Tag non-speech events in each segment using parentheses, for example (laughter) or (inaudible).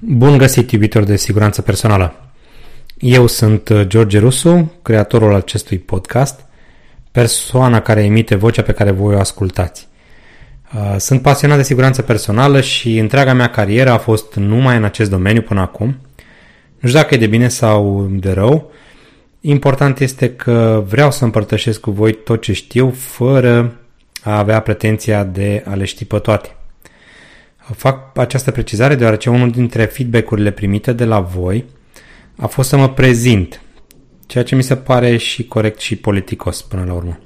Bun găsit, iubitor de siguranță personală! Eu sunt uh, George Rusu, creatorul acestui podcast, persoana care emite vocea pe care voi o ascultați. Uh, sunt pasionat de siguranță personală și întreaga mea carieră a fost numai în acest domeniu până acum. Nu știu dacă e de bine sau de rău. Important este că vreau să împărtășesc cu voi tot ce știu fără a avea pretenția de a le ști pe toate. Fac această precizare deoarece unul dintre feedback-urile primite de la voi a fost să mă prezint, ceea ce mi se pare și corect și politicos până la urmă.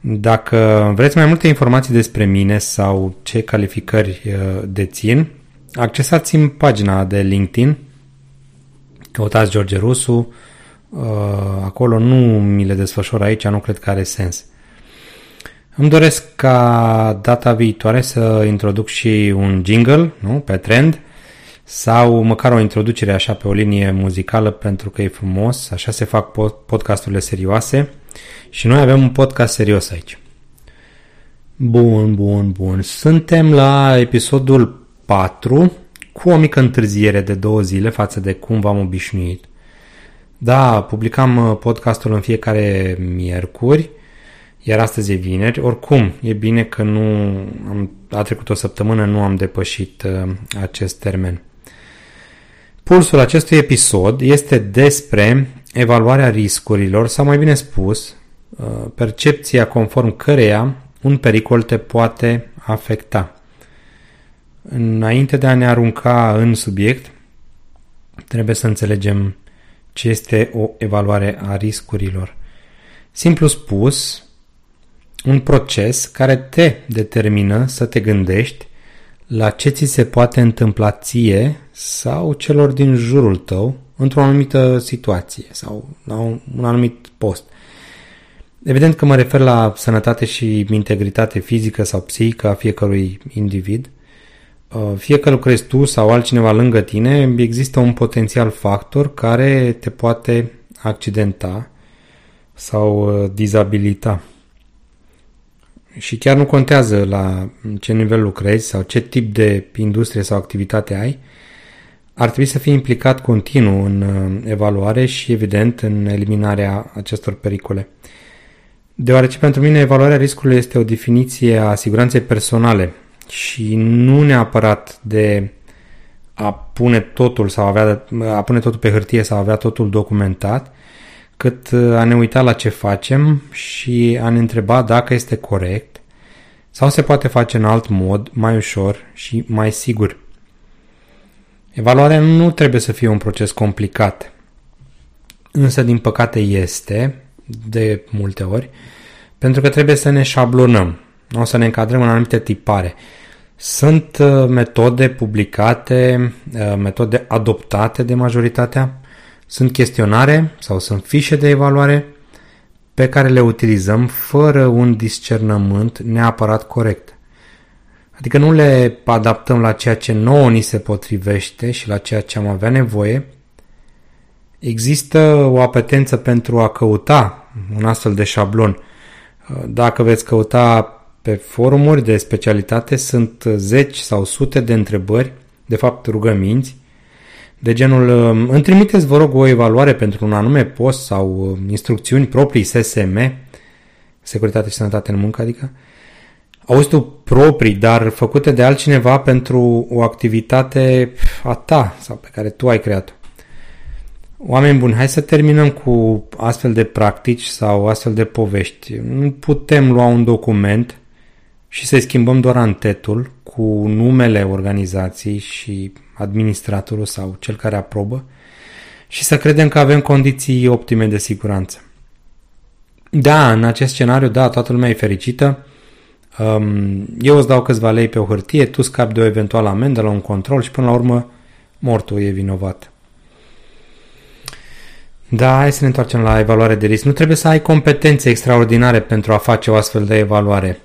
Dacă vreți mai multe informații despre mine sau ce calificări uh, dețin, accesați-mi pagina de LinkedIn, căutați George Rusu, uh, acolo nu mi le desfășor aici, nu cred că are sens. Îmi doresc ca data viitoare să introduc și un jingle nu? pe trend sau măcar o introducere așa pe o linie muzicală pentru că e frumos, așa se fac podcasturile serioase și noi avem un podcast serios aici. Bun, bun, bun. Suntem la episodul 4 cu o mică întârziere de două zile față de cum v-am obișnuit. Da, publicam podcastul în fiecare miercuri, iar astăzi e vineri. Oricum, e bine că nu am, a trecut o săptămână, nu am depășit uh, acest termen. Pulsul acestui episod este despre evaluarea riscurilor, sau mai bine spus, uh, percepția conform căreia un pericol te poate afecta. Înainte de a ne arunca în subiect, trebuie să înțelegem ce este o evaluare a riscurilor. Simplu spus, un proces care te determină să te gândești la ce ți se poate întâmpla ție sau celor din jurul tău într-o anumită situație sau la un, un anumit post. Evident că mă refer la sănătate și integritate fizică sau psihică a fiecărui individ. Uh, fie că lucrezi tu sau altcineva lângă tine, există un potențial factor care te poate accidenta sau uh, dizabilita și chiar nu contează la ce nivel lucrezi sau ce tip de industrie sau activitate ai, ar trebui să fii implicat continuu în uh, evaluare și, evident, în eliminarea acestor pericole. Deoarece pentru mine evaluarea riscului este o definiție a siguranței personale și nu neapărat de a pune totul sau avea, a pune totul pe hârtie sau avea totul documentat, cât uh, a ne uita la ce facem și a ne întreba dacă este corect sau se poate face în alt mod, mai ușor și mai sigur. Evaluarea nu trebuie să fie un proces complicat, însă din păcate este, de multe ori, pentru că trebuie să ne șablonăm, o să ne încadrăm în anumite tipare. Sunt uh, metode publicate, uh, metode adoptate de majoritatea sunt chestionare sau sunt fișe de evaluare pe care le utilizăm fără un discernământ neapărat corect. Adică nu le adaptăm la ceea ce nouă ni se potrivește și la ceea ce am avea nevoie. Există o apetență pentru a căuta un astfel de șablon. Dacă veți căuta pe forumuri de specialitate, sunt zeci sau sute de întrebări, de fapt rugăminți, de genul îmi trimiteți, vă rog, o evaluare pentru un anume post sau uh, instrucțiuni proprii SSM, Securitate și Sănătate în Muncă, adică, auzi tu proprii, dar făcute de altcineva pentru o activitate a ta sau pe care tu ai creat-o. Oameni buni, hai să terminăm cu astfel de practici sau astfel de povești. Nu putem lua un document și să-i schimbăm doar antetul cu numele organizației și administratorul sau cel care aprobă și să credem că avem condiții optime de siguranță. Da, în acest scenariu, da, toată lumea e fericită. Um, eu îți dau câțiva lei pe o hârtie, tu scapi de o eventuală amendă la un control și până la urmă mortul e vinovat. Da, hai să ne întoarcem la evaluare de risc. Nu trebuie să ai competențe extraordinare pentru a face o astfel de evaluare.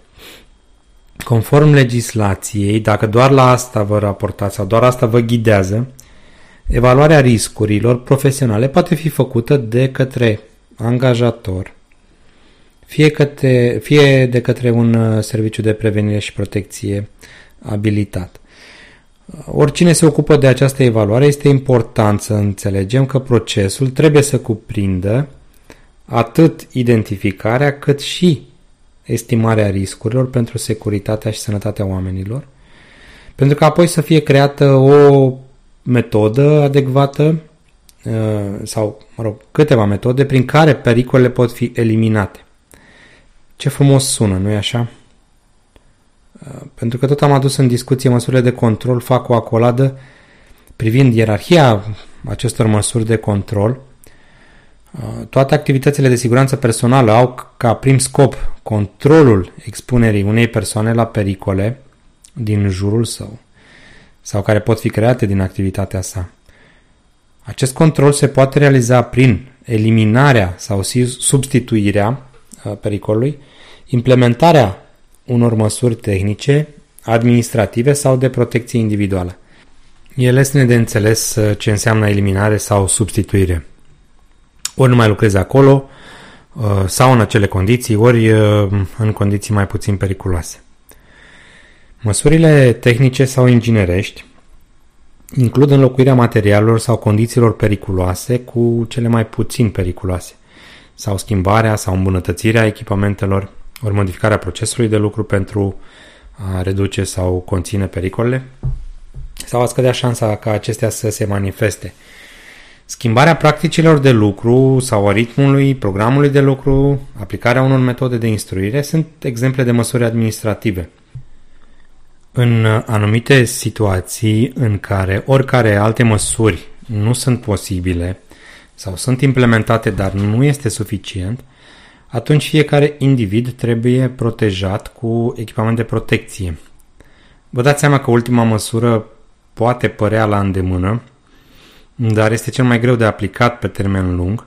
Conform legislației, dacă doar la asta vă raportați sau doar asta vă ghidează, evaluarea riscurilor profesionale poate fi făcută de către angajator, fie, către, fie de către un uh, serviciu de prevenire și protecție abilitat. Oricine se ocupă de această evaluare, este important să înțelegem că procesul trebuie să cuprindă atât identificarea cât și estimarea riscurilor pentru securitatea și sănătatea oamenilor, pentru că apoi să fie creată o metodă adecvată uh, sau, mă rog, câteva metode prin care pericolele pot fi eliminate. Ce frumos sună, nu-i așa? Uh, pentru că tot am adus în discuție măsurile de control, fac o acoladă privind ierarhia acestor măsuri de control. Uh, toate activitățile de siguranță personală au ca prim scop controlul expunerii unei persoane la pericole din jurul său sau care pot fi create din activitatea sa. Acest control se poate realiza prin eliminarea sau substituirea uh, pericolului, implementarea unor măsuri tehnice, administrative sau de protecție individuală. E lesne de înțeles uh, ce înseamnă eliminare sau substituire. Ori nu mai lucrezi acolo, uh, sau în acele condiții, ori în condiții mai puțin periculoase. Măsurile tehnice sau inginerești includ înlocuirea materialelor sau condițiilor periculoase cu cele mai puțin periculoase, sau schimbarea sau îmbunătățirea echipamentelor, ori modificarea procesului de lucru pentru a reduce sau conține pericolele, sau a scădea șansa ca acestea să se manifeste. Schimbarea practicilor de lucru sau a ritmului, programului de lucru, aplicarea unor metode de instruire sunt exemple de măsuri administrative – în anumite situații în care oricare alte măsuri nu sunt posibile sau sunt implementate, dar nu este suficient, atunci fiecare individ trebuie protejat cu echipament de protecție. Vă dați seama că ultima măsură poate părea la îndemână, dar este cel mai greu de aplicat pe termen lung,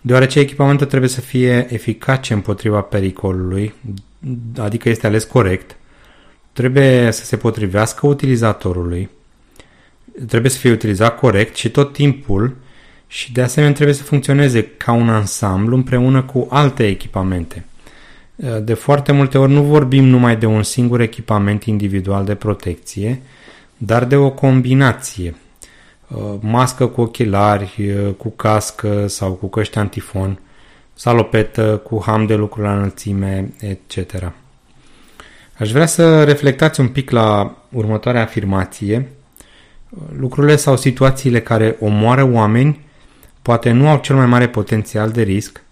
deoarece echipamentul trebuie să fie eficace împotriva pericolului, adică este ales corect, trebuie să se potrivească utilizatorului, trebuie să fie utilizat corect și tot timpul și de asemenea trebuie să funcționeze ca un ansamblu împreună cu alte echipamente. De foarte multe ori nu vorbim numai de un singur echipament individual de protecție, dar de o combinație. Mască cu ochelari, cu cască sau cu căști antifon, salopetă cu ham de lucru la înălțime, etc. Aș vrea să reflectați un pic la următoarea afirmație. Lucrurile sau situațiile care omoară oameni poate nu au cel mai mare potențial de risc,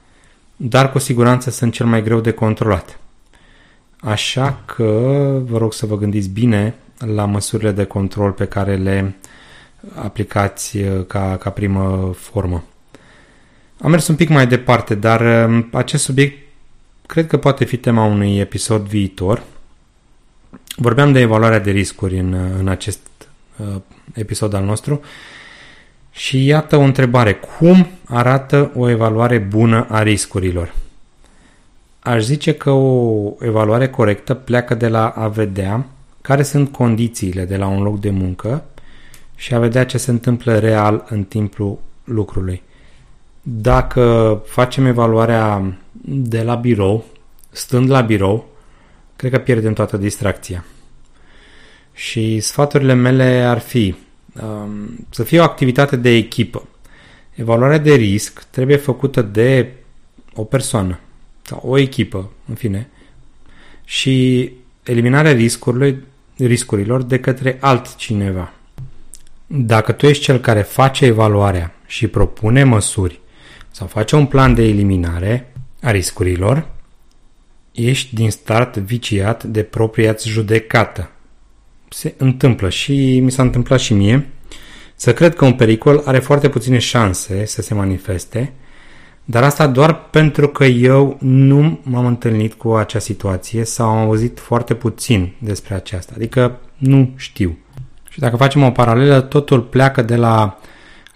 dar cu siguranță sunt cel mai greu de controlat. Așa că vă rog să vă gândiți bine la măsurile de control pe care le aplicați uh, ca, ca primă formă. Am mers un pic mai departe, dar uh, acest subiect cred că poate fi tema unui episod viitor – Vorbeam de evaluarea de riscuri în, în acest uh, episod al nostru și iată o întrebare. Cum arată o evaluare bună a riscurilor? Aș zice că o evaluare corectă pleacă de la a vedea care sunt condițiile de la un loc de muncă și a vedea ce se întâmplă real în timpul lucrului. Dacă facem evaluarea de la birou, stând la birou, cred că pierdem toată distracția. Și sfaturile mele ar fi um, să fie o activitate de echipă. Evaluarea de risc trebuie făcută de o persoană sau o echipă, în fine, și eliminarea riscurilor, riscurilor de către altcineva. Dacă tu ești cel care face evaluarea și propune măsuri sau face un plan de eliminare a riscurilor, ești din start viciat de propria judecată. Se întâmplă și mi s-a întâmplat și mie să cred că un pericol are foarte puține șanse să se manifeste, dar asta doar pentru că eu nu m-am întâlnit cu acea situație sau am auzit foarte puțin despre aceasta, adică nu știu. Și dacă facem o paralelă, totul pleacă de la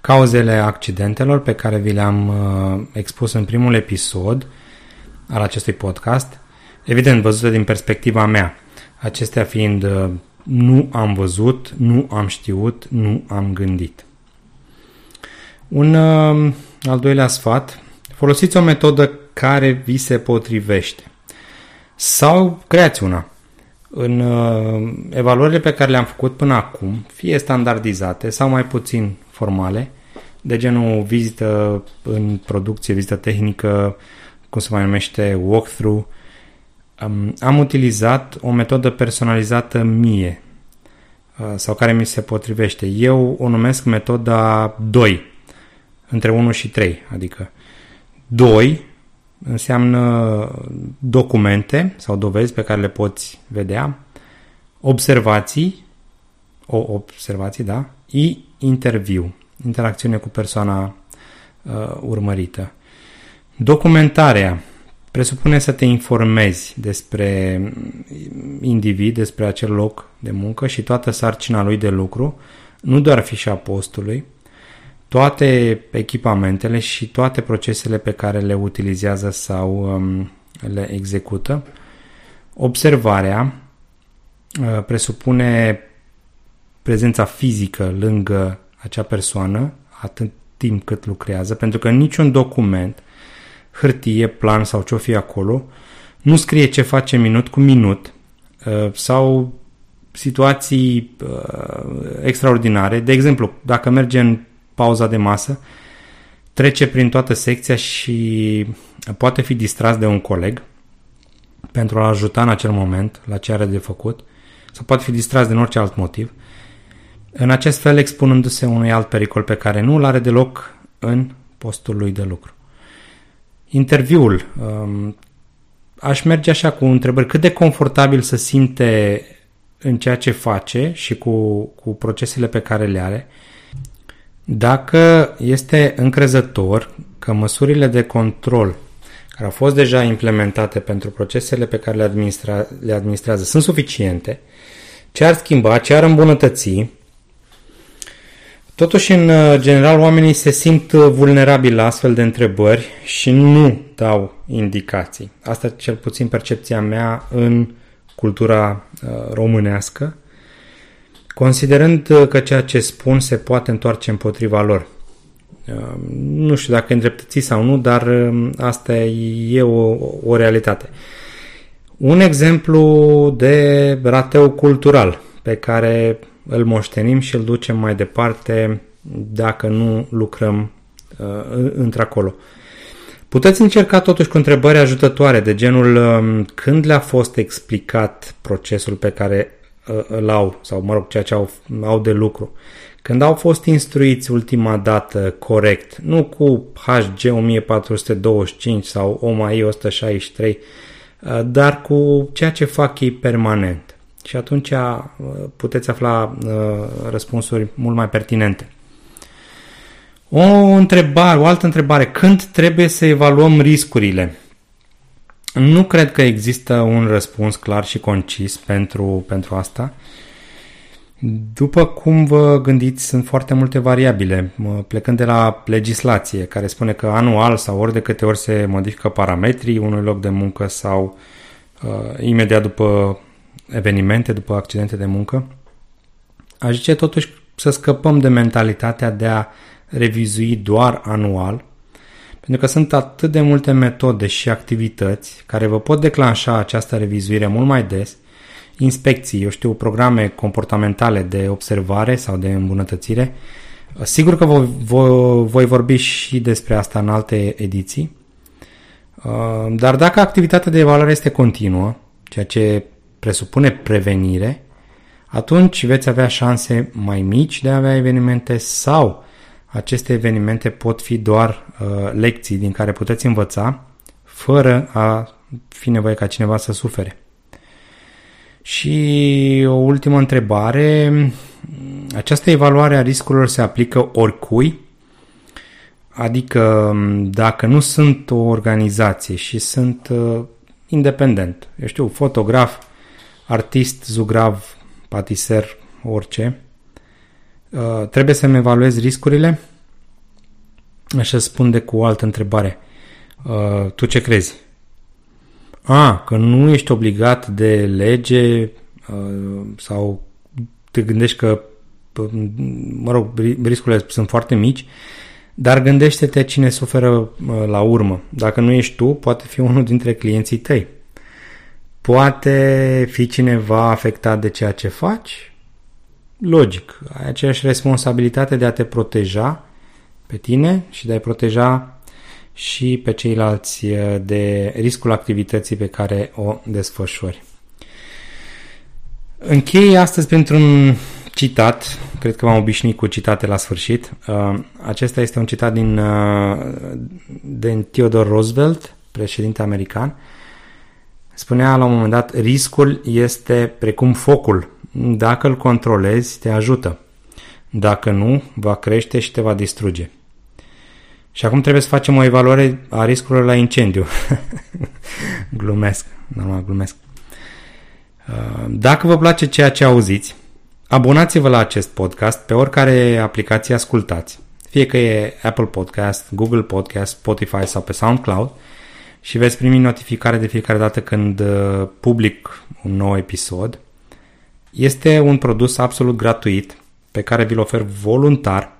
cauzele accidentelor pe care vi le-am uh, expus în primul episod al acestui podcast Evident, văzută din perspectiva mea. Acestea fiind uh, nu am văzut, nu am știut, nu am gândit. Un uh, al doilea sfat, folosiți o metodă care vi se potrivește. Sau creați una. În uh, evaluările pe care le-am făcut până acum, fie standardizate sau mai puțin formale, de genul vizită în producție, vizită tehnică, cum se mai numește, walkthrough, um, am utilizat o metodă personalizată mie uh, sau care mi se potrivește. Eu o numesc metoda 2, între 1 și 3, adică 2 înseamnă documente sau dovezi pe care le poți vedea, observații, o observații, da, și interviu, interacțiune cu persoana uh, urmărită. Documentarea presupune să te informezi despre individ, despre acel loc de muncă și toată sarcina lui de lucru, nu doar fișa postului, toate echipamentele și toate procesele pe care le utilizează sau um, le execută. Observarea uh, presupune prezența fizică lângă acea persoană atât timp cât lucrează, pentru că niciun document, hârtie, plan sau ce-o fi acolo, nu scrie ce face minut cu minut uh, sau situații uh, extraordinare. De exemplu, dacă merge în pauza de masă, trece prin toată secția și poate fi distras de un coleg pentru a ajuta în acel moment la ce are de făcut sau poate fi distras din orice alt motiv, în acest fel expunându-se unui alt pericol pe care nu îl are deloc în postul lui de lucru. Interviul. Um, aș merge așa cu întrebări. Cât de confortabil se simte în ceea ce face și cu, cu procesele pe care le are dacă este încrezător că măsurile de control care au fost deja implementate pentru procesele pe care le, administra, le administrează sunt suficiente, ce ar schimba, ce ar îmbunătăți, Totuși, în general, oamenii se simt vulnerabili la astfel de întrebări și nu dau indicații. Asta cel puțin percepția mea în cultura uh, românească considerând uh, că ceea ce spun se poate întoarce împotriva lor. Uh, nu știu dacă e îndreptățit sau nu, dar uh, asta e o, o realitate. Un exemplu de rateu cultural pe care îl moștenim și îl ducem mai departe dacă nu lucrăm uh, într-acolo. Puteți încerca totuși cu întrebări ajutătoare de genul uh, când le-a fost explicat procesul pe care Uh, îl au, sau mă rog, ceea ce au, au de lucru. Când au fost instruiți ultima dată corect, nu cu HG 1425 sau OMAI 163, uh, dar cu ceea ce fac ei permanent. Și atunci uh, puteți afla răspunsuri mult mai pertinente. O întrebare, o altă întrebare. Când trebuie să evaluăm riscurile? Nu cred că există un răspuns clar și concis pentru, pentru asta. După cum vă gândiți, sunt foarte multe variabile, plecând de la legislație, care spune că anual sau ori de câte ori se modifică parametrii unui loc de muncă sau uh, imediat după evenimente, după accidente de muncă. Aș zice totuși să scăpăm de mentalitatea de a revizui doar anual, pentru că sunt atât de multe metode și activități care vă pot declanșa această revizuire mult mai des, inspecții, eu știu, programe comportamentale de observare sau de îmbunătățire. Sigur că voi, voi, voi vorbi și despre asta în alte ediții, uh, dar dacă activitatea de evaluare este continuă, ceea ce presupune prevenire, atunci veți avea șanse mai mici de a avea evenimente sau aceste evenimente pot fi doar uh, lecții din care puteți învăța fără a fi nevoie ca cineva să sufere. Și o ultimă întrebare. Această evaluare a riscurilor se aplică oricui? Adică dacă nu sunt o organizație și sunt uh, independent, eu știu, fotograf, artist, zugrav, patiser, orice, Uh, trebuie să-mi evaluez riscurile? Așa spun cu o altă întrebare. Uh, tu ce crezi? A, că nu ești obligat de lege uh, sau te gândești că, mă rog, riscurile sunt foarte mici, dar gândește-te cine suferă la urmă. Dacă nu ești tu, poate fi unul dintre clienții tăi. poate fi cineva afectat de ceea ce faci? Logic. Ai aceeași responsabilitate de a te proteja pe tine și de a-i proteja și pe ceilalți de riscul activității pe care o desfășori. Închei astăzi pentru un citat, cred că v-am obișnuit cu citate la sfârșit. Uh, acesta este un citat din, uh, din Theodore Roosevelt, președinte american. Spunea la un moment dat, riscul este precum focul. Dacă îl controlezi, te ajută. Dacă nu, va crește și te va distruge. Și acum trebuie să facem o evaluare a riscurilor la incendiu. (laughs) glumesc, normal, glumesc. Uh, dacă vă place ceea ce auziți, abonați-vă la acest podcast pe oricare aplicație ascultați, fie că e Apple Podcast, Google Podcast, Spotify sau pe SoundCloud și veți primi notificare de fiecare dată când uh, public un nou episod. Este un produs absolut gratuit pe care vi-l ofer voluntar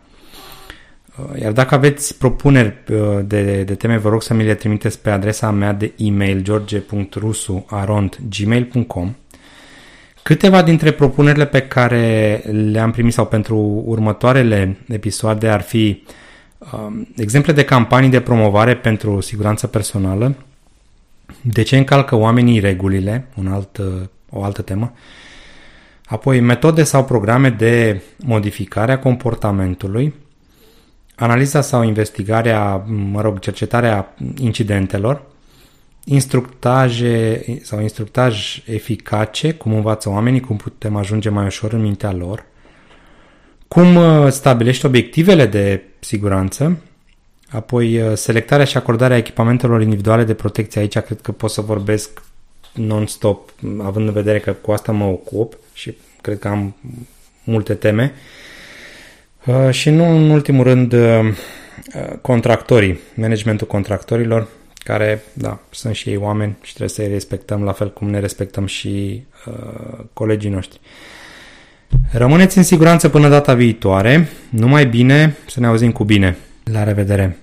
Uh, iar dacă aveți propuneri uh, de, de teme, vă rog să mi le trimiteți pe adresa mea de e-mail george.rusu.gmail.com Câteva dintre propunerile pe care le-am primit sau pentru următoarele episoade ar fi um, exemple de campanii de promovare pentru siguranță personală, de ce încalcă oamenii regulile, un alt, uh, o altă temă, apoi metode sau programe de modificare a comportamentului, analiza sau investigarea, mă rog, cercetarea incidentelor, instructaje sau instructaj eficace, cum învață oamenii, cum putem ajunge mai ușor în mintea lor, cum uh, stabilești obiectivele de siguranță, apoi uh, selectarea și acordarea echipamentelor individuale de protecție. Aici cred că pot să vorbesc non-stop, având în vedere că cu asta mă ocup și cred că am multe teme. Uh, și nu în ultimul rând uh, uh, contractorii, managementul contractorilor, care, da, sunt și ei oameni și trebuie să-i respectăm la fel cum ne respectăm și uh, colegii noștri. Rămâneți în siguranță până data viitoare. Numai bine, să ne auzim cu bine. La revedere!